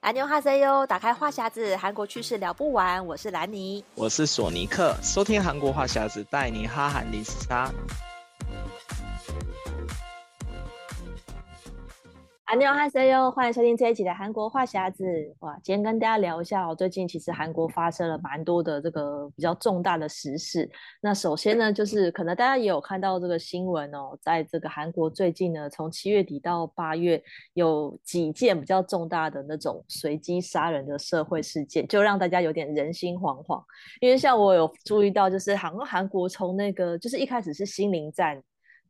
蓝妞哈塞哟，打开话匣子，韩国趣事聊不完。我是兰妮，我是索尼克，收听韩国话匣子，带你哈韩零时差。安妞哈塞哟，欢迎收听这一集的韩国话匣子。哇，今天跟大家聊一下哦，最近其实韩国发生了蛮多的这个比较重大的时事。那首先呢，就是可能大家也有看到这个新闻哦，在这个韩国最近呢，从七月底到八月，有几件比较重大的那种随机杀人的社会事件，就让大家有点人心惶惶。因为像我有注意到，就是韩韩国从那个就是一开始是心灵战。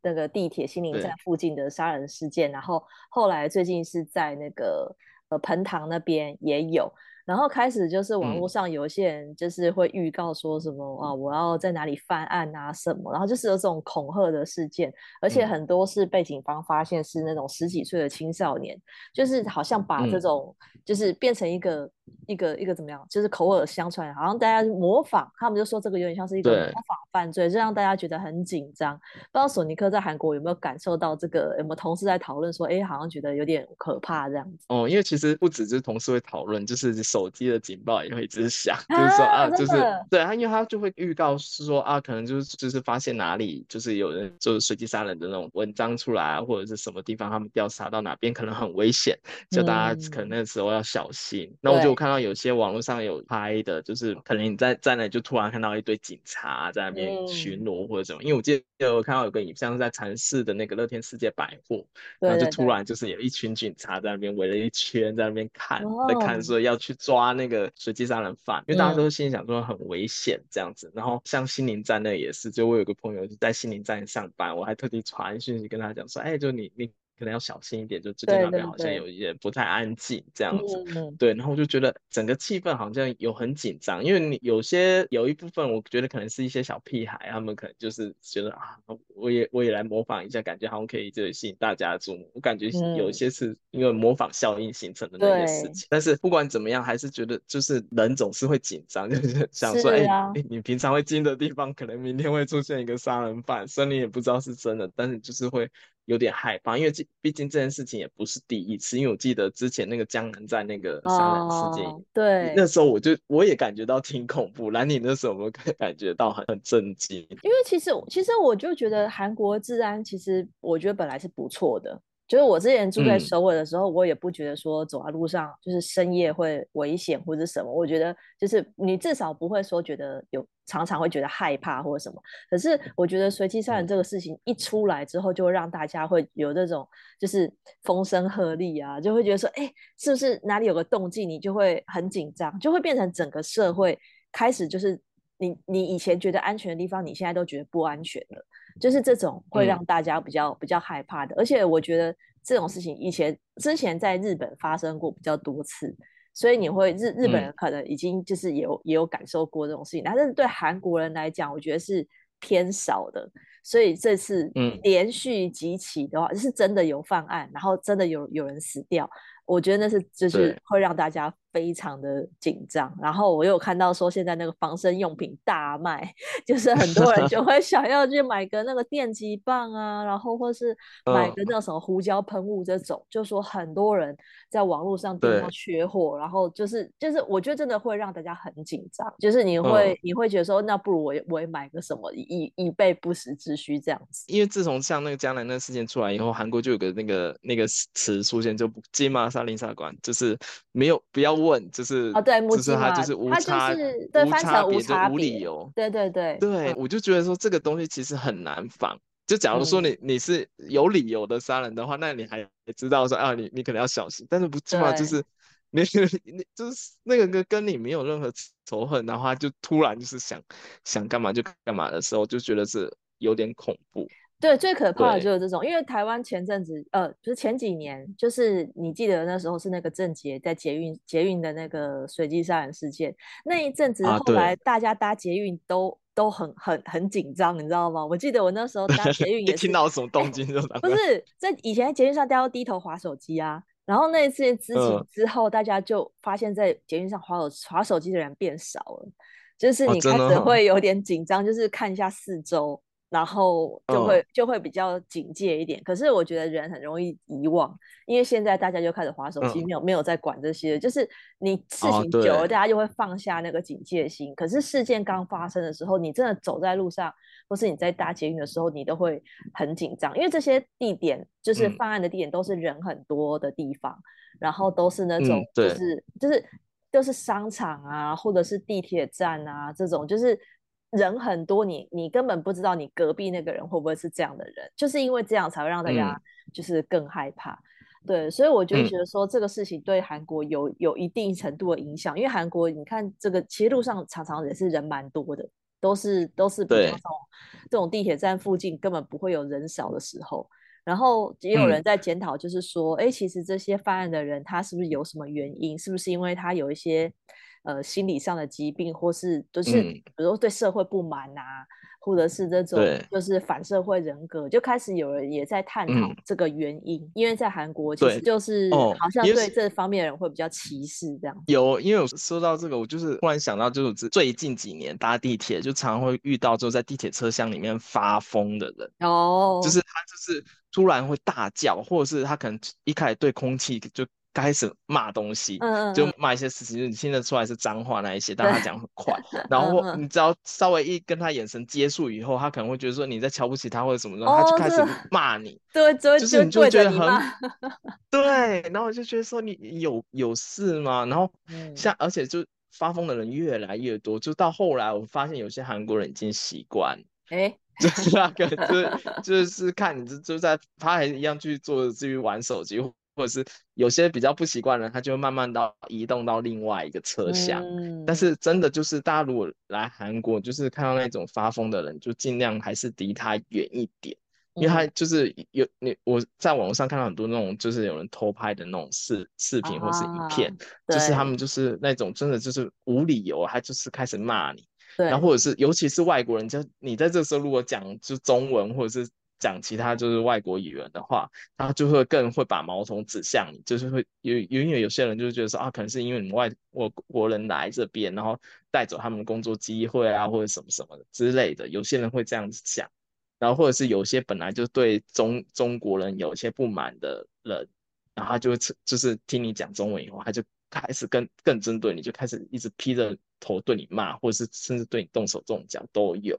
那个地铁新林站附近的杀人事件，然后后来最近是在那个呃彭塘那边也有。然后开始就是网络上有一些人就是会预告说什么、嗯、啊，我要在哪里犯案啊什么，然后就是有这种恐吓的事件，而且很多是被警方发现是那种十几岁的青少年，就是好像把这种、嗯、就是变成一个一个一个怎么样，就是口耳相传，好像大家模仿，他们就说这个有点像是一个模仿犯罪，就让大家觉得很紧张。不知道索尼克在韩国有没有感受到这个？有没有同事在讨论说，哎，好像觉得有点可怕这样子？哦，因为其实不只是同事会讨论，就是手。机的警报也会一直响，就是说啊，就是对他，因为他就会预告是说啊，可能就是就是发现哪里就是有人就是随机杀人的那种文章出来啊，或者是什么地方他们调查到哪边可能很危险，就大家可能那时候要小心。嗯、那我就看到有些网络上有拍的，就是可能你在在那就突然看到一堆警察在那边巡逻或者什么，嗯、因为我记得我看到有个影像是在蚕室的那个乐天世界百货，然后就突然就是有一群警察在那边围了一圈在那边看，哦、在看说要去。抓那个随机杀人犯，因为大家都心里想说很危险这样子。嗯、然后像心灵站那也是，就我有个朋友就在心灵站上班，我还特地传讯息跟他讲说，哎，就你你。可能要小心一点，就最近那边好像有一点不太安静这样子，对，对，对，对，然后我就觉得整个气氛好像有很紧张，因为你有些有一部分，我觉得可能是一些小屁孩，他们可能就是觉得啊，我也我也来模仿一下，感觉好像可以就吸引大家的注目。我感觉有一些是因为模仿效应形成的那些事情，但是不管怎么样，还是觉得就是人总是会紧张，就是想说，哎、啊。欸，你平常会经的地方，可能明天会出现一个杀人犯，虽然你也不知道是真的，但是就是会。有点害怕，因为这毕竟这件事情也不是第一次。因为我记得之前那个江南在那个杀人事件，哦，对，那时候我就我也感觉到挺恐怖。兰你那时候有没有感觉到很很震惊？因为其实其实我就觉得韩国治安其实我觉得本来是不错的。就是我之前住在首尔的时候，嗯、我也不觉得说走在路上就是深夜会危险或者什么。我觉得就是你至少不会说觉得有常常会觉得害怕或者什么。可是我觉得随机杀人这个事情一出来之后，就会让大家会有这种就是风声鹤唳啊，就会觉得说，哎，是不是哪里有个动静，你就会很紧张，就会变成整个社会开始就是你你以前觉得安全的地方，你现在都觉得不安全了。就是这种会让大家比较、嗯、比较害怕的，而且我觉得这种事情以前之前在日本发生过比较多次，所以你会日日本人可能已经就是也有、嗯、也有感受过这种事情，但是对韩国人来讲，我觉得是偏少的，所以这次连续几起的话，嗯、是真的有犯案，然后真的有有人死掉，我觉得那是就是会让大家。非常的紧张，然后我有看到说现在那个防身用品大卖，就是很多人就会 想要去买个那个电击棒啊，然后或是买个那种什么胡椒喷雾这种，就说很多人在网络上订到缺货，然后就是就是我觉得真的会让大家很紧张，就是你会、嗯、你会觉得说那不如我也我也买个什么以以备不时之需这样子。因为自从像那个江南那个事件出来以后，韩国就有个那个那个词出现，就不金马杀林杀馆，就是没有不要。问就是哦，对，就是他就是无差，就是对，无差别就无理由，对对对对，我就觉得说这个东西其实很难防。就假如说你你是有理由的杀人的话，那你还知道说啊，你你可能要小心。但是不是嘛，就是你你就是那个跟跟你没有任何仇恨，然后他就突然就是想想干嘛就干嘛的时候，就觉得是有点恐怖。对，最可怕的就是这种，因为台湾前阵子，呃，就是前几年，就是你记得那时候是那个郑捷在捷运捷运的那个随机杀人事件，那一阵子后来大家搭捷运都、啊、都很很很紧张，你知道吗？我记得我那时候搭捷运 也是，听到什么动静就不是在以前在捷运上大家都低头划手机啊，然后那一次之前之后，大家就发现在捷运上划手划手机的人变少了，就是你开始会有点紧张，就是看一下四周。然后就会、oh. 就会比较警戒一点。可是我觉得人很容易遗忘，因为现在大家就开始划手机，没有、oh. 没有在管这些，就是你事情久了，oh, 大家就会放下那个警戒心。可是事件刚发生的时候，你真的走在路上，或是你在搭捷运的时候，你都会很紧张，因为这些地点就是犯案的地点，都是人很多的地方，嗯、然后都是那种就是、嗯、就是就是商场啊，或者是地铁站啊这种，就是。人很多，你你根本不知道你隔壁那个人会不会是这样的人，就是因为这样才会让大家就是更害怕。嗯、对，所以我就觉得说这个事情对韩国有有一定程度的影响，因为韩国你看这个其实路上常常也是人蛮多的，都是都是比较这种这种地铁站附近根本不会有人少的时候，然后也有人在检讨，就是说，哎、嗯，其实这些犯案的人他是不是有什么原因？是不是因为他有一些？呃，心理上的疾病，或是就是，比如说对社会不满啊，嗯、或者是这种就是反社会人格，就开始有人也在探讨这个原因。嗯、因为在韩国，其实就是好像对这方面的人会比较歧视这样。有，因为我说到这个，我就是突然想到，就是最近几年搭地铁，就常常会遇到，就在地铁车厢里面发疯的人。哦，就是他就是突然会大叫，或者是他可能一开始对空气就。开始骂东西，嗯、就骂一些事情，就你听得出来是脏话那一些，但他讲很快，然后你只要稍微一跟他眼神接触以后，他可能会觉得说你在瞧不起他或者什么的，哦、他就开始骂你，对，就是你就会觉得很，对，然后我就觉得说你有有事吗？然后像而且就发疯的人越来越多，就到后来我发现有些韩国人已经习惯，哎，就是那个就是就是看你就就在他还一样去做至于玩手机。或者是有些比较不习惯的人，他就会慢慢到移动到另外一个车厢。嗯、但是真的就是大家如果来韩国，就是看到那种发疯的人，就尽量还是离他远一点，嗯、因为他就是有你我在网络上看到很多那种就是有人偷拍的那种视视频或是影片，啊、就是他们就是那种真的就是无理由，他就是开始骂你，然后或者是尤其是外国人，就你在这时候如果讲就中文或者是。讲其他就是外国语言的话，他就会更会把矛头指向你，就是会有因为有些人就觉得说啊，可能是因为你们外我国人来这边，然后带走他们的工作机会啊，或者什么什么之类的，有些人会这样子想，然后或者是有些本来就对中中国人有些不满的人，然后他就就是听你讲中文以后，他就开始更更针对你，就开始一直披着头对你骂，或者是甚至对你动手动脚都有。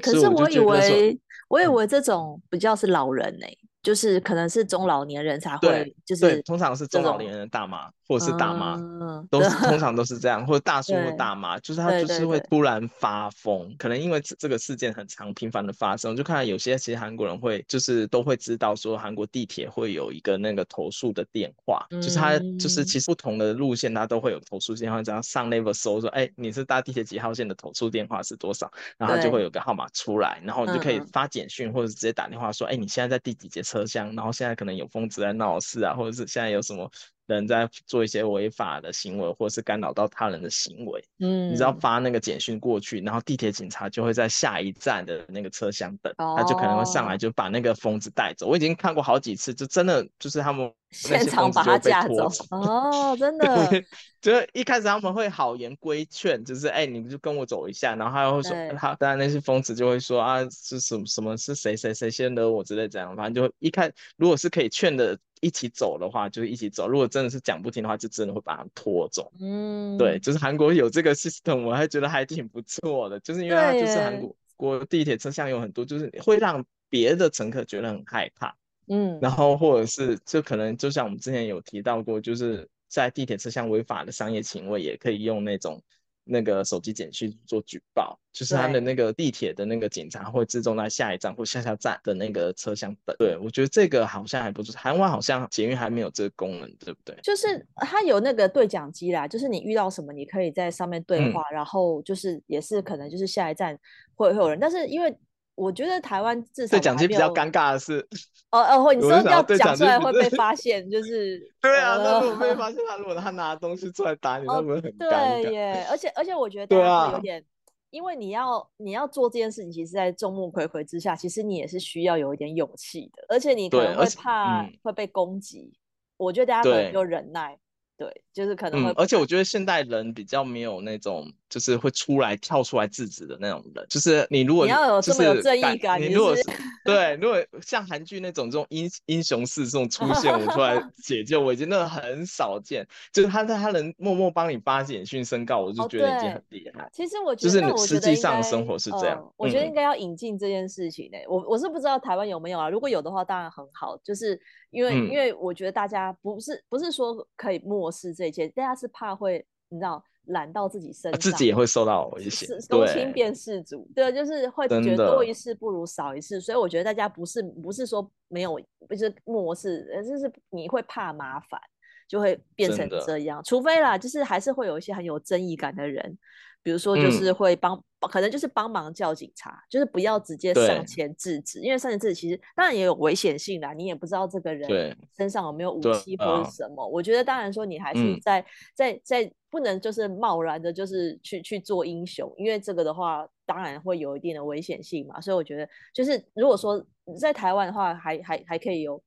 可是我以为，我以为这种比较是老人呢、欸，嗯、就是可能是中老年人才会，就是通常是中老年人大妈。或者是大妈，嗯、都是通 常都是这样，或者大叔或大妈，就是他就是会突然发疯，可能因为这个事件很常频繁的发生，就看到有些其实韩国人会就是都会知道说韩国地铁会有一个那个投诉的电话，嗯、就是他就是其实不同的路线他都会有投诉电话，这样上 level 搜说，哎，你是搭地铁几号线的投诉电话是多少，然后就会有个号码出来，然后你就可以发简讯或者直接打电话说，哎，你现在在第几节车厢，然后现在可能有疯子在闹事啊，或者是现在有什么。人在做一些违法的行为，或是干扰到他人的行为，嗯，你只要发那个简讯过去，然后地铁警察就会在下一站的那个车厢等，哦、他就可能会上来就把那个疯子带走。我已经看过好几次，就真的就是他们 现场把他架走。哦，真 的，就是一开始他们会好言规劝，就是哎、欸，你就跟我走一下，然后他会说对他，当然那些疯子就会说啊，是什么什么是谁谁谁先惹我之类这样，反正就一开如果是可以劝的。一起走的话，就是一起走。如果真的是讲不听的话，就真的会把他拖走。嗯，对，就是韩国有这个 system，我还觉得还挺不错的。就是因为它就是韩国国地铁车厢有很多，就是会让别的乘客觉得很害怕。嗯，然后或者是就可能就像我们之前有提到过，就是在地铁车厢违法的商业行为，也可以用那种。那个手机简讯做举报，就是他的那个地铁的那个警察会自动在下一站或下下站的那个车厢等。对，我觉得这个好像还不错。台湾好像捷运还没有这个功能，对不对？就是它有那个对讲机啦，就是你遇到什么，你可以在上面对话，嗯、然后就是也是可能就是下一站会会有人，但是因为。我觉得台湾至少对讲机比较尴尬的是，哦哦，你说要讲出来会被发现，就是 对啊，那如果被发现，他如果他拿东西出来打你，会不会很尴尬？对耶，而且而且我觉得大家会有点，因为你要你要做这件事情，其实，在众目睽睽之下，其实你也是需要有一点勇气的，而且你可能会怕会被攻击。我觉得大家可能就忍耐，对，就是可能会、嗯，而且我觉得现代人比较没有那种，就是会出来跳出来制止的那种人。就是你如果你要有这么有正义感，你如果是对，如果像韩剧那种这种英英雄式这种出现，我出来 解救，我已经那很少见。就是他他能默默帮你发简讯申告，我就觉得已经很厉害。其实我觉得，就是实际上生活是这样。我觉得应该要引进这件事情呢。我我是不知道台湾有没有啊？如果有的话，当然很好。就是因为因为我觉得大家不是不是说可以漠视这一切，大家是怕会你知道揽到自己身上，自己也会受到危险。公亲变事主，对，就是会觉得多一事不如少一事。所以我觉得大家不是不是说没有不是漠视，而就是你会怕麻烦。就会变成这样，除非啦，就是还是会有一些很有正义感的人，比如说就是会帮，嗯、可能就是帮忙叫警察，就是不要直接上前制止，因为上前制止其实当然也有危险性啦，你也不知道这个人身上有没有武器或者什么。我觉得当然说你还是在、嗯、在在不能就是贸然的，就是去去做英雄，因为这个的话当然会有一定的危险性嘛。所以我觉得就是如果说在台湾的话还，还还还可以有。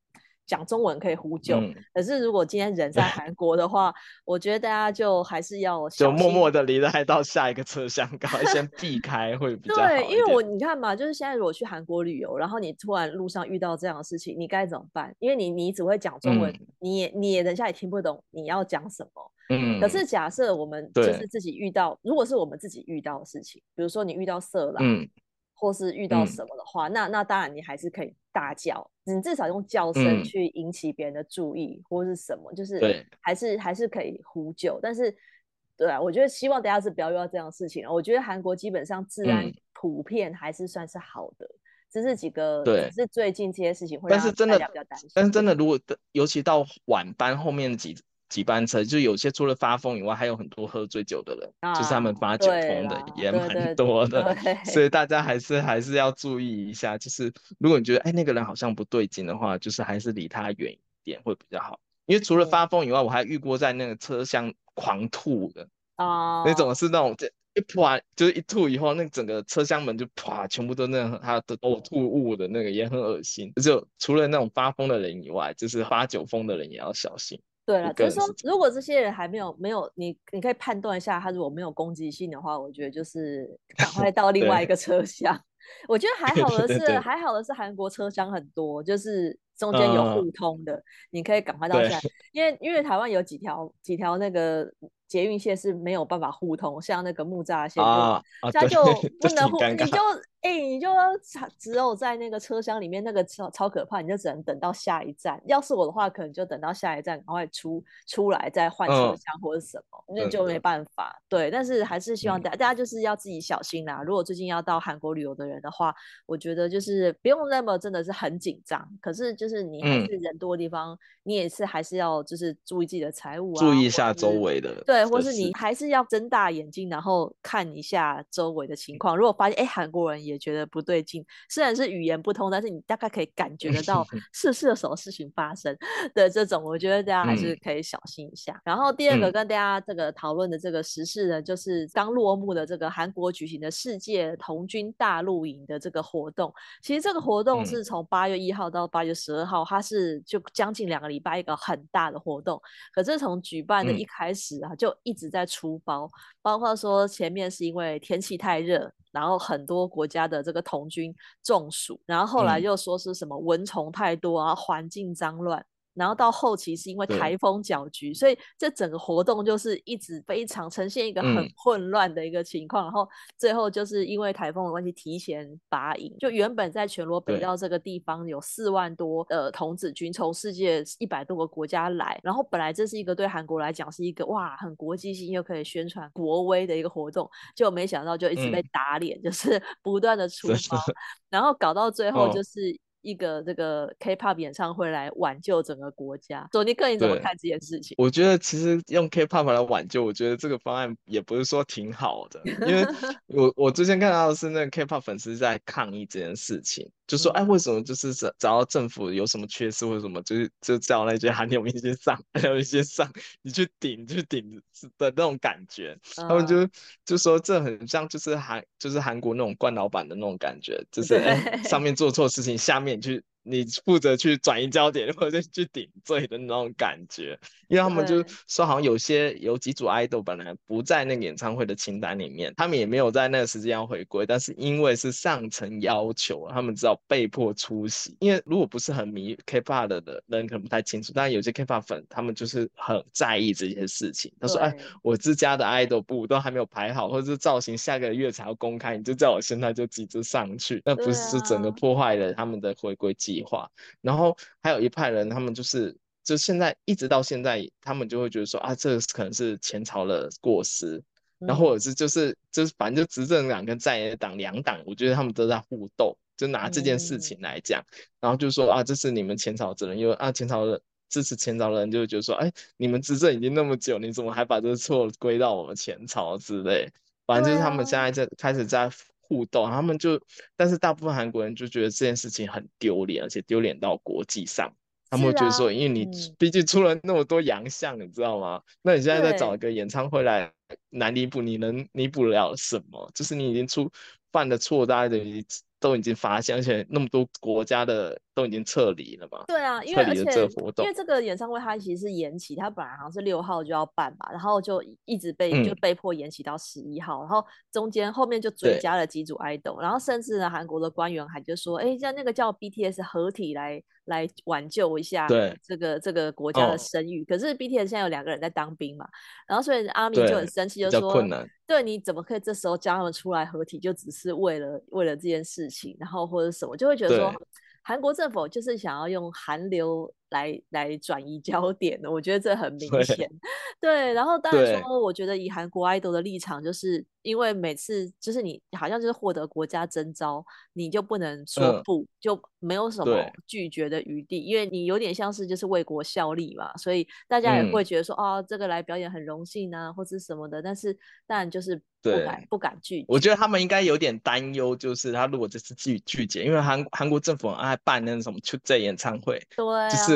讲中文可以呼救，嗯，可是如果今天人在 韩国的话，我觉得大家就还是要就默默的离开到下一个车厢，赶快先避开会比较好。对，因为我你看嘛，就是现在如果去韩国旅游，然后你突然路上遇到这样的事情，你该怎么办？因为你你只会讲中文，嗯，你也你也人家也听不懂你要讲什么。嗯。可是假设我们就是自己遇到，如果是我们自己遇到的事情，比如说你遇到色狼。嗯或是遇到什么的话，嗯、那那当然你还是可以大叫，你至少用叫声去引起别人的注意，嗯、或是什么，就是还是还是可以呼救。但是，对啊，我觉得希望大家是不要遇到这样的事情。我觉得韩国基本上治安普遍还是算是好的，只、嗯、是几个，对，只是最近这些事情会让大家比较担心。但是真的，如果尤其到晚班后面几。几班车就有些除了发疯以外，还有很多喝醉酒的人，啊、就是他们发酒疯的也蛮多的，对对对，所以大家还是还是要注意一下。就是如果你觉得哎那个人好像不对劲的话，就是还是离他远一点会比较好。因为除了发疯以外，我还遇过在那个车厢狂吐的啊，那种是那种这一吐完就是一吐以后，那整个车厢门就啪全部都那种他的呕吐物的那个也很恶心。就除了那种发疯的人以外，就是发酒疯的人也要小心。对了，就是说，如果这些人还没有没有你，你可以判断一下，他如果没有攻击性的话，我觉得就是 赶快到另外一个车厢。我觉得还好的是，对对对，还好的是韩国车厢很多，就是中间有互通的，嗯、你可以赶快到下。因为因为台湾有几条几条那个。捷运线是没有办法互通，像那个木栅线，啊，它就 不能互，你就哎、欸，你就只有在那个车厢里面，那个超超可怕，你就只能等到下一站。要是我的话，可能就等到下一站，赶快出出来再换车厢或者什么，那、嗯、就没办法。对，但是还是希望大家大家就是要自己小心啦。如果最近要到韩国旅游的人的话，我觉得就是不用那么真的是很紧张。可是就是你还是人多的地方，嗯、你也是还是要就是注意自己的财物啊，注意一下周围的。对。对，或是你还是要睁大眼睛，然后看一下周围的情况。如果发现哎，韩国人也觉得不对劲，虽然是语言不通，但是你大概可以感觉得到 是是有什么事情发生的这种，我觉得大家还是可以小心一下。嗯、然后第二个跟大家这个讨论的这个时事呢，就是刚落幕的这个韩国举行的世界童军大露营的这个活动。其实这个活动是从八月一号到八月十二号，它是就将近两个礼拜一个很大的活动。可是从举办的一开始啊，就就一直在出包，包括说前面是因为天气太热，然后很多国家的这个童军中暑，然后后来又说是什么蚊虫太多啊，环境脏乱。然后到后期是因为台风搅局，所以这整个活动就是一直非常呈现一个很混乱的一个情况。嗯、然后最后就是因为台风的关系提前拔营，就原本在全罗北道这个地方有四万多的童子军从世界一百多个国家来，然后本来这是一个对韩国来讲是一个哇很国际性又可以宣传国威的一个活动，就没想到就一直被打脸，嗯、就是 不断的出包，然后搞到最后就是。哦一个这个 K-pop 演唱会来挽救整个国家，索尼克你怎么看这件事情？我觉得其实用 K-pop 来挽救，我觉得这个方案也不是说挺好的，因为 我我之前看到的是那个 K-pop 粉丝在抗议这件事情。就说哎，为什么就是找找到政府有什么缺失或者什么，就是就叫那些韩流明星上，韩流明星上，你去顶去顶的那种感觉。Uh. 他们就就说这很像就是韩就是韩国那种官老板的那种感觉，就是哎上面做错事情，下面去你负责去转移焦点或者去顶罪的那种感觉，因为他们就说好像有些有几组 idol 本来不在那个演唱会的清单里面，他们也没有在那个时间要回归，但是因为是上层要求，他们只好被迫出席。因为如果不是很迷 K-pop 的人可能不太清楚，但有些 K-pop 粉他们就是很在意这些事情。他说：“哎，我自家的 idol 部都还没有排好，或者是造型下个月才要公开，你就叫我现在就急着上去，那不是整个破坏了他们的回归计划。”然后还有一派人，他们就是就现在一直到现在，他们就会觉得说啊，这个可能是前朝的过失，嗯、然后或者是就是就是反正就执政党跟在野党两党，我觉得他们都在互斗，就拿这件事情来讲，嗯、然后就说啊，这是你们前朝责任，因为啊前朝的支持前朝的人就会觉得说，哎，你们执政已经那么久，你怎么还把这个错归到我们前朝之类？反正就是他们现在在开始在。互动，他们就，但是大部分韩国人就觉得这件事情很丢脸，而且丢脸到国际上。他们会觉得说，因为你毕竟出了那么多洋相，你知道吗？那你现在再找一个演唱会来难弥补，你能弥补了什么？就是你已经出犯的错，大家等于。都已经发现，而且那么多国家的都已经撤离了嘛？对啊，因为而且因为这个演唱会它其实是延期，它本来好像是六号就要办嘛，然后就一直被、嗯、就被迫延期到十一号，然后中间后面就追加了几组 idol，然后甚至呢韩国的官员还就说，哎，像那个叫 BTS 合体来来挽救一下这个这个国家的声誉。哦、可是 BTS 现在有两个人在当兵嘛，然后所以阿米就很生气，就说困难，对，你怎么可以这时候叫他们出来合体，就只是为了为了这件事情，然后或者什么，就会觉得说韩国政府就是想要用韩流。来来转移 焦点的，我觉得这很明显。对，对，然后当然说，我觉得以韩国 idol 的立场，就是因为每次就是你好像就是获得国家征召，你就不能说不，嗯、就没有什么拒绝的余地，因为你有点像是就是为国效力嘛，所以大家也会觉得说，嗯、哦，这个来表演很荣幸啊，或者什么的。但是当然就是不敢不敢拒绝。我觉得他们应该有点担忧，就是他如果这次拒拒绝，因为韩韩国政府爱办那种什么出这演唱会，对、啊，就是。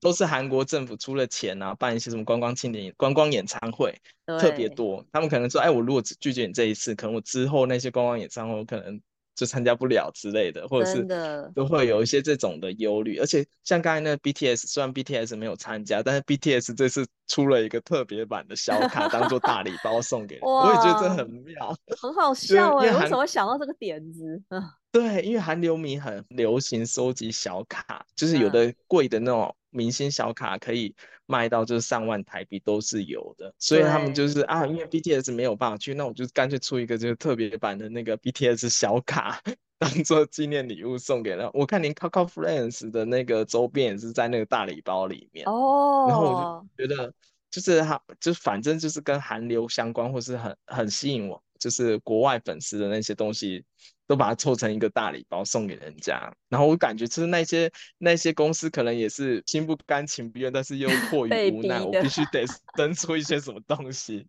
都是韩国政府出了钱啊，办一些什么观光庆典、观光演唱会，特别多。他们可能说，哎，我如果只拒绝你这一次，可能我之后那些观光演唱会我可能就参加不了之类的，或者是都会有一些这种的忧虑。而且像刚才那 BTS，虽然 BTS 没有参加，但是 BTS 这次出了一个特别版的小卡，当做大礼包送给你。我也觉得这很妙，很好 笑哎、欸！为什么会想到这个点子？嗯。对，因为韩流迷很流行收集小卡，就是有的贵的那种明星小卡可以卖到就是上万台币都是有的，所以他们就是啊，因为 BTS 没有办法去，那我就干脆出一个就是特别版的那个 BTS 小卡，当做纪念礼物送给他。我看连 Coco Friends 的那个周边也是在那个大礼包里面。哦，然后我就觉得就是他就反正就是跟韩流相关或是很很吸引我，就是国外粉丝的那些东西。都把它凑成一个大礼包送给人家，然后我感觉就是那些那些公司可能也是心不甘情不愿，但是又迫于无奈，我必须得 登出一些什么东西。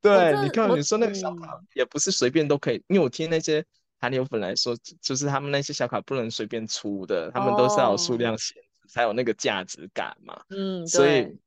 对，你看你说那个小卡也不是随便都可以，因为我听那些韩流粉来说，就是他们那些小卡不能随便出的，他们都是要有数量限制，哦、才有那个价值感嘛。嗯，所以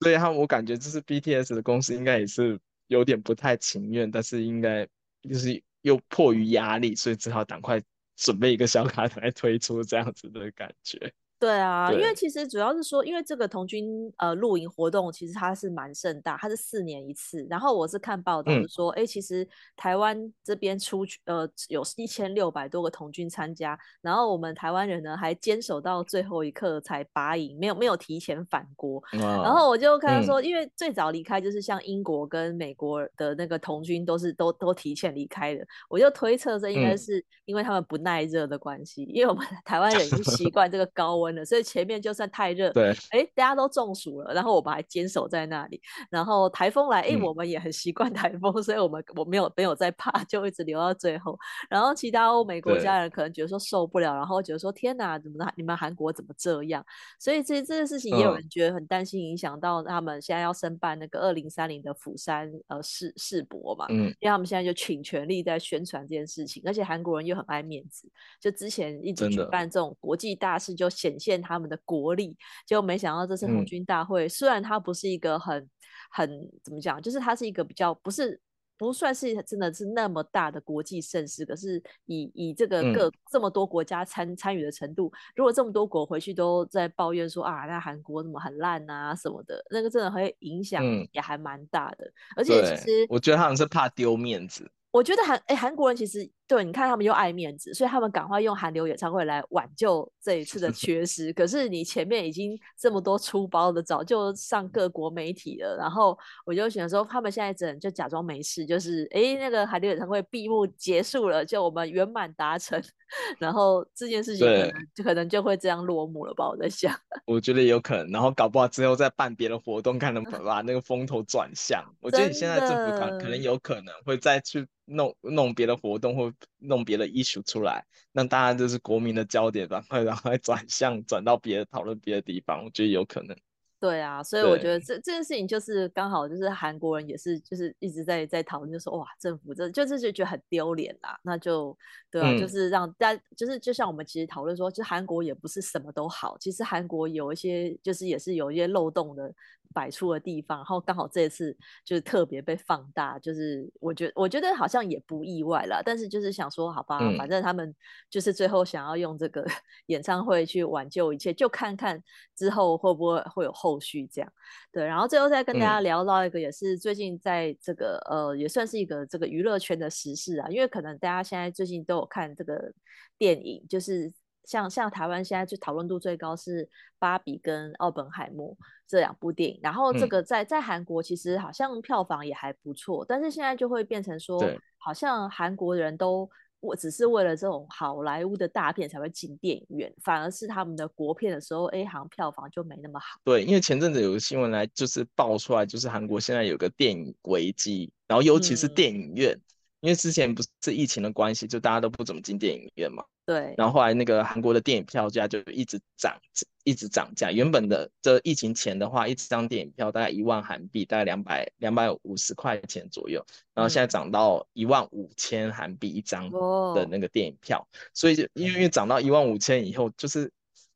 所以他们我感觉就是 BTS 的公司应该也是有点不太情愿，但是应该就是。又迫于压力，所以只好赶快准备一个小卡来推出这样子的感觉。对啊，对，因为其实主要是说，因为这个童军呃露营活动其实它是蛮盛大，它是四年一次。然后我是看报道是说，哎、嗯，其实台湾这边出去呃有一千六百多个童军参加，然后我们台湾人呢还坚守到最后一刻才拔营，没有没有提前返国。然后我就看到说，因为最早离开就是像英国跟美国的那个童军都是都都提前离开的，我就推测这应该是因为他们不耐热的关系，因为我们 台湾人已经习惯这个高温。所以前面就算太热，对，哎，大家都中暑了，然后我们还坚守在那里。然后台风来，哎、嗯，我们也很习惯台风，所以我们我没有没有在怕，就一直留到最后。然后其他欧美国家人可能觉得说受不了，然后觉得说天哪，怎么你们韩国怎么这样？所以这这件事情也有人觉得很担心，影响到他们现在要申办那个二零三零的釜山呃世世博嘛，嗯，因为他们现在就倾全力在宣传这件事情，而且韩国人又很爱面子，就之前一直举办这种国际大事就显现他们的国力，结果没想到这次红军大会，嗯、虽然它不是一个很很怎么讲，就是它是一个比较不是不算是真的是那么大的国际盛事，可是以以这个各、嗯、这么多国家参参与的程度，如果这么多国回去都在抱怨说啊，那韩国怎么很烂啊什么的，那个真的会影响也还蛮大的。嗯、而且其实我觉得他们是怕丢面子。我觉得韩哎韩国人其实。对，你看他们又爱面子，所以他们赶快用韩流演唱会来挽救这一次的 缺失。可是你前面已经这么多出包的，早就上各国媒体了。然后我就想说，他们现在只能就假装没事，就是哎，那个韩流演唱会闭幕结束了，就我们圆满达成，然后这件事情可能就可能就会这样落幕了吧？我在想，我觉得有可能，然后搞不好之后再办别的活动，看能不能把那个风头转向。我觉得你现在政府团可能有可能会再去弄弄别的活动或。弄别的 issue 出来，那当然就是国民的焦点吧，然后来转向转到别的讨论别的地方，我觉得有可能。对啊，所以我觉得这这件事情就是刚好就是韩国人也是就是一直在在讨论，就说哇政府这就是就觉得很丢脸啦，那就对啊，嗯、就是让大家就是就像我们其实讨论说，就韩国也不是什么都好，其实韩国有一些就是也是有一些漏洞的。摆出的地方，然后刚好这一次就是特别被放大，就是我觉得我觉得好像也不意外啦，但是就是想说，好吧，嗯、反正他们就是最后想要用这个 演唱会去挽救一切，就看看之后会不会会有后续这样。对，然后最后再跟大家聊到一个，也是最近在这个、嗯、呃，也算是一个这个娱乐圈的时事啊，因为可能大家现在最近都有看这个电影，就是。像像台湾现在最讨论度最高是《芭比》跟《奥本海默》这两部电影，然后这个在在韩国其实好像票房也还不错，但是现在就会变成说，好像韩国人都我只是为了这种好莱坞的大片才会进电影院，反而是他们的国片的时候，哎，好像票房就没那么好。对，因为前阵子有个新闻来就是爆出来，就是韩国现在有个电影危机，然后尤其是电影院。嗯因为之前不是疫情的关系，就大家都不怎么进电影院嘛。对。然后后来那个韩国的电影票价就一直涨，一直涨价。原本的这疫情前的话，一张电影票大概一万韩币，大概两百两百五十块钱左右。然后现在涨到一万五千韩币一张的那个电影票。哦、所以就因为涨到一万五千以后，就是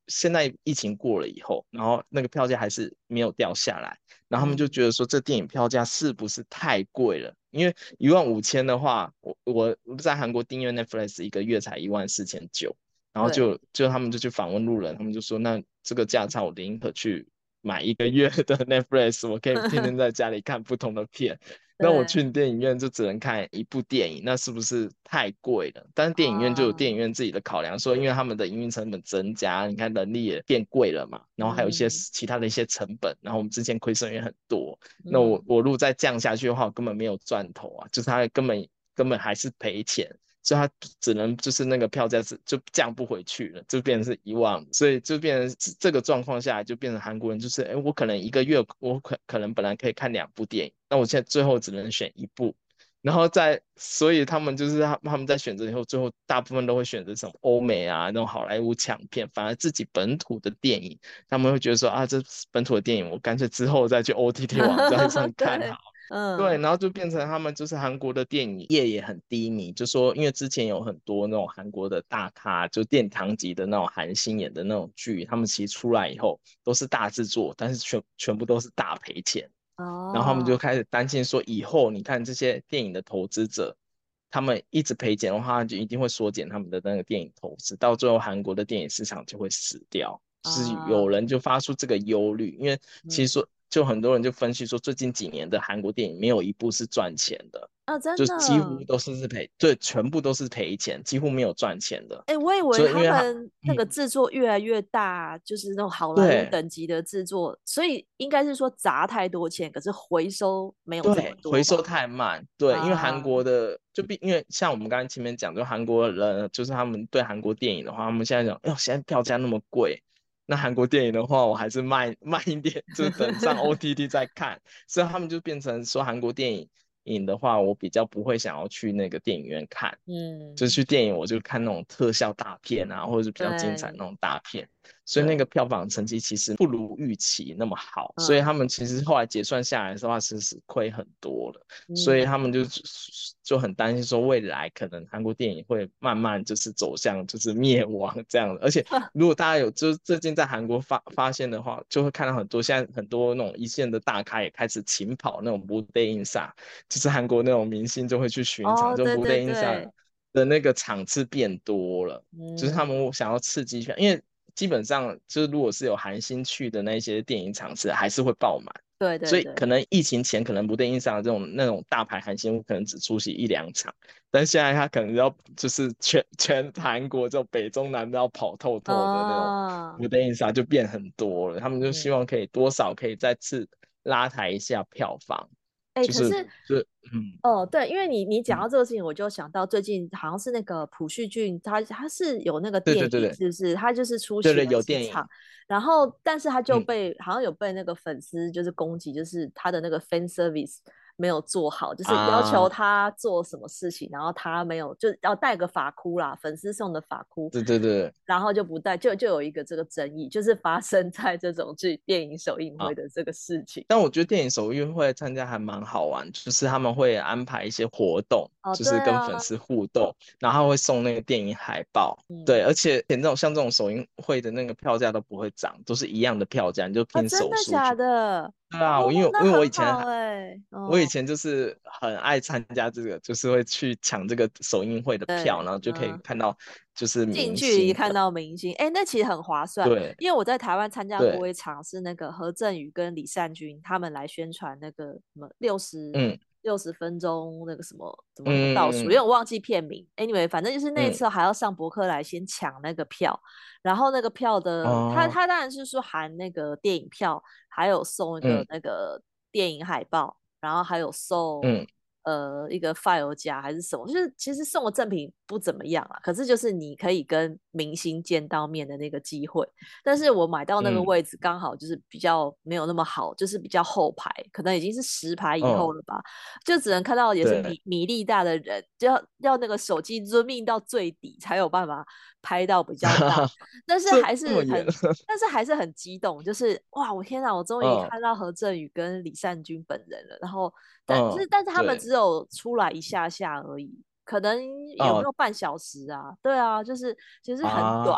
现在疫情过了以后，然后那个票价还是没有掉下来。然后他们就觉得说，这电影票价是不是太贵了？因为一万五千的话，我我在韩国订阅 Netflix 一个月才一万四千九，然后就就他们就去访问路人，他们就说，那这个价差我宁可去买一个月的 Netflix，我可以天天在家里看不同的片。那我去电影院就只能看一部电影，那是不是太贵了？但是电影院就有电影院自己的考量，说因为他们的营运成本增加，你看人力也变贵了嘛，然后还有一些其他的一些成本，然后我们之前亏损也很多，那我我如果再降下去的话，我根本没有赚头啊，就是他根本根本还是赔钱。所以他只能就是那个票价是就降不回去了，就变成是一万，所以就变成这个状况下来就变成韩国人就是，哎，我可能一个月我可可能本来可以看两部电影，那我现在最后只能选一部，然后在所以他们就是他他们在选择以后，最后大部分都会选择什么欧美啊那种好莱坞强片，反而自己本土的电影他们会觉得说啊，这本土的电影我干脆之后再去 OTT 网站上 看好。嗯，对，然后就变成他们就是韩国的电影业也很低迷，就说因为之前有很多那种韩国的大咖，就殿堂级的那种韩星演的那种剧，他们其实出来以后都是大制作，但是全全部都是大赔钱。哦，然后他们就开始担心说，以后你看这些电影的投资者，他们一直赔钱的话，就一定会缩减他们的那个电影投资，到最后韩国的电影市场就会死掉。就是有人就发出这个忧虑，因为其实说。就很多人就分析说，最近几年的韩国电影没有一部是赚钱的啊，真的，就几乎都是是赔，对，全部都是赔钱，几乎没有赚钱的。哎、欸，我以为他们那个制作越来越大，嗯、就是那种好莱坞等级的制作，所以应该是说砸太多钱，可是回收没有这么多，回收太慢。对，啊、因为韩国的就比因为像我们刚才前面讲，就韩国人就是他们对韩国电影的话，他们现在讲，哎呦，现在票价那么贵。那韩国电影的话，我还是慢慢一点，就等上 OTT 再看。所以他们就变成说，韩国电影影的话，我比较不会想要去那个电影院看。嗯，就去电影我就看那种特效大片啊，或者是比较精彩那种大片。所以那个票房成绩其实不如预期那么好所以他们其实后来结算下来的话其实是亏很多了。所以他们就就很担心说未来可能韩国电影会慢慢就是走向就是灭亡这样而且 如果大家有就是最近在韩国发发现的话就会看到很多现在很多那种一线的大咖也开始请跑那种不定赛就是韩国那种明星就会去巡场就不定赛的那个场次变多了就是他们想要刺激一下因为基本上就是，如果是有韩星去的那些电影场次，还是会爆满。对，对对。所以可能疫情前，可能不电影上的这种那种大牌韩星，可能只出席一两场。但现在他可能要就是全全韩国这种北中南都要跑透透的那种不电影上就变很多了。他们就希望可以多少可以再次拉抬一下票房。哎，就是、可是，是嗯，哦，对，因为你你讲到这个事情，我就想到最近好像是那个朴叙俊，他他是有那个电影，是不是？他就是出席了几场，然后但是他就被、嗯、好像有被那个粉丝就是攻击，就是他的那个 fan service。没有做好，就是要求他做什么事情，啊、然后他没有，就要带个发箍啦，粉丝送的发箍。对对对。然后就不带，就就有一个这个争议，就是发生在这种剧电影首映会的这个事情。啊、但我觉得电影首映会参加还蛮好玩，就是他们会安排一些活动，哦、就是跟粉丝互动，啊、然后会送那个电影海报。嗯、对，而且那种像这种首映会的那个票价都不会涨，都是一样的票价，你就拼手速、啊。真的假的？对啊，我因为因为我以前，我以前就是很爱参加这个，就是会去抢这个首映会的票，然后就可以看到就是近距离看到明星，哎，那其实很划算。对，因为我在台湾参加过一场，是那个何振宇跟李善均他们来宣传那个什么六十嗯。六十分钟那个什么怎么倒数，因为我忘记片名。Anyway，反正就是那一次还要上博客来先抢那个票，嗯、然后那个票的他他当然是说含那个电影票，还有送一个那个电影海报，嗯、然后还有送。嗯呃，一个 file 夹还是什么，就是其实送的赠品不怎么样啊，可是就是你可以跟明星见到面的那个机会。但是我买到那个位置刚好就是比较没有那么好，嗯、就是比较后排，可能已经是十排以后了吧，哦、就只能看到也是米米粒大的人，就要要那个手机 zoom in 到最底才有办法拍到比较大，但是还是很，但是还是很激动，就是哇，我天哪，我终于看到何振宇跟李善均本人了，哦、然后。但是，但是他们只有出来一下下而已，可能有没有半小时啊？对啊，就是其实很短。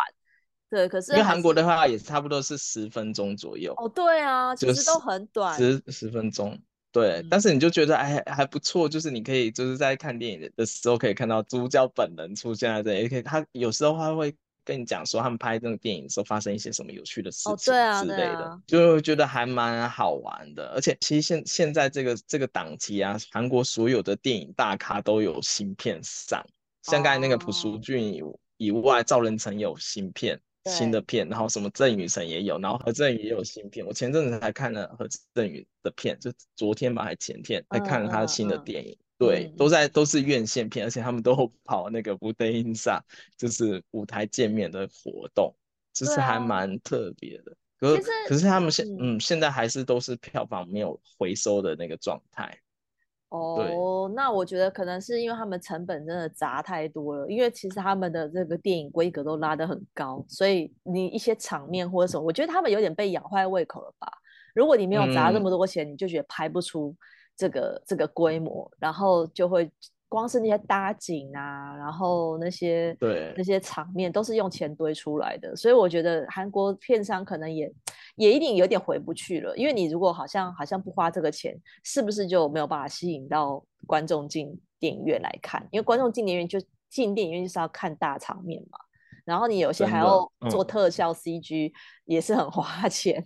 对，可是因为韩国的话也差不多是十分钟左右。哦，对啊，其实都很短，十十分钟。对，但是你就觉得哎还不错，就是你可以就是在看电影的时候可以看到主角本人出现在这里，也可以他有时候他会。跟你讲说他们拍这个电影的时候发生一些什么有趣的事情之类的，哦啊啊、就觉得还蛮好玩的。而且其实现现在这个这个档期啊，韩国所有的电影大咖都有新片上，像刚才那个朴叙俊以以外，赵仁成有新片新的片，然后什么郑雨盛也有，然后何振宇也有新片。我前阵子才看了何振宇的片，就昨天吧还前天才看了他的新的电影。嗯嗯对都在都是院线片而且他们都跑那个不对音上就是舞台见面的活动就是还蛮特别的。可是可是他们现嗯。现在还是都是票房没有回收的那个状态。哦那我觉得可能是因为他们成本真的砸太多了因为其实他们的这个电影规格都拉得很高所以你一些场面或者什么我觉得他们有点被养坏胃口了吧。如果你没有砸那么多钱你就觉得拍不出这个这个规模，然后就会光是那些搭景啊，然后那些对那些场面都是用钱堆出来的，所以我觉得韩国片商可能也也一定有点回不去了，因为你如果好像好像不花这个钱，是不是就没有办法吸引到观众进电影院来看？因为观众进电影院就进电影院就是要看大场面嘛。然后你有些还要做特效 CG，也是很花钱，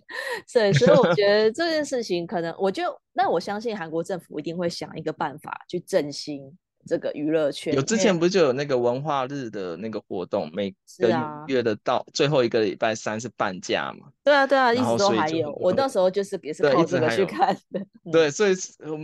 所以、嗯、所以我觉 得这件事情可能，我就那我相信韩国政府一定会想一个办法去振兴。这个娱乐圈有之前不是就有那个文化日的那个活动，每个月的到最后一个礼拜三是半价嘛？对啊，对啊，一直都还有。我那时候就是也是靠这个去看的。对，所以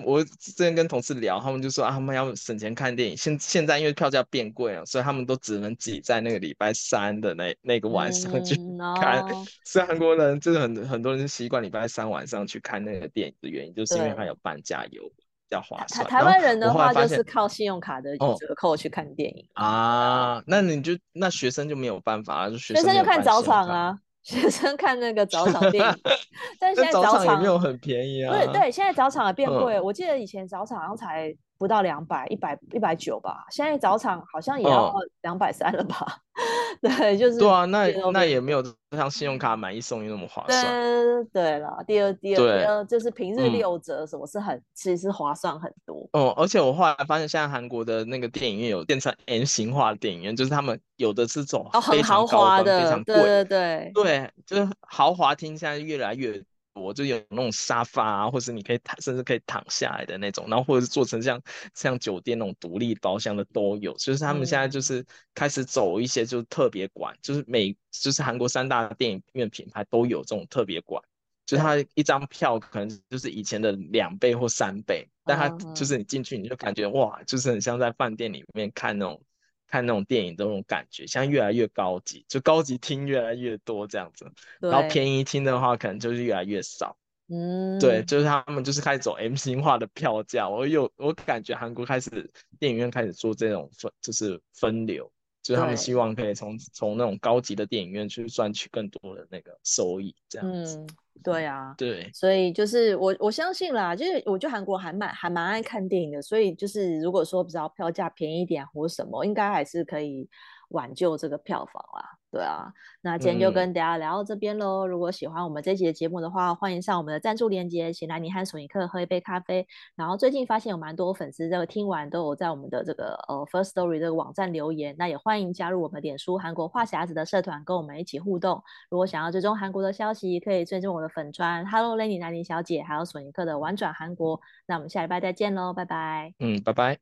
我之前跟同事聊，他们就说啊，他们要省钱看电影。现现在因为票价变贵了，所以他们都只能挤在那个礼拜三的那那个晚上去 看。所以韩国人就是很很多人习惯礼拜三晚上去看那个电影的原因，就是因为它有半价优。较划算。台湾人的话就是靠信用卡的折扣去看电影啊。那你就那学生就没有办法，就学生就看早场啊。学生看那个早场电影，但现在早场也没有很便宜啊。对对，现在早场也变贵。我记得以前早场好像才不到两百，一百一百九吧。现在早场好像也要两百三了吧？对，就是对啊，那那也没有像信用卡买一送一那么划算。对对了，第二第二第二就是平日六折，什么是很其实是划算很多。哦，而且我后来发现，现在韩国的那个电影院有变成 M 型化的电影院，就是他们有的是走哦很豪华的，非常贵，对对对对，就是豪华厅现在越来越。我就有那种沙发啊，或是你可以躺，甚至可以躺下来的那种，然后或者是做成像像酒店那种独立包厢的都有。就是他们现在就是开始走一些就是特别馆，嗯、就是每就是韩国三大电影院品牌都有这种特别馆，就是它一张票可能就是以前的两倍或三倍，但它就是你进去你就感觉哇，就是很像在饭店里面看那种。看那种电影的那种感觉，现在越来越高级，就高级厅越来越多这样子，然后便宜厅的话可能就是越来越少。嗯，对，就是他们就是开始走 M 型化的票价，我有我感觉韩国开始电影院开始做这种分，就是分流，就是他们希望可以从从那种高级的电影院去赚取更多的那个收益，这样子。嗯对啊，对，所以就是我我相信啦，就是我觉得韩国还蛮还蛮爱看电影的，所以就是如果说比较票价便宜一点或什么，应该还是可以挽救这个票房啦。对啊，那今天就跟大家聊到这边喽。嗯、如果喜欢我们这期的节目的话，欢迎上我们的赞助链接，请来你和索尼克喝一杯咖啡。然后最近发现有蛮多粉丝这个听完都有在我们的这个呃 First Story 这个网站留言，那也欢迎加入我们脸书韩国话匣子的社团，跟我们一起互动。如果想要追踪韩国的消息，可以追踪我的粉川 Hello Lenny 南宁小姐，还有索尼克的玩转韩国。那我们下礼拜再见喽，拜拜。嗯，拜拜。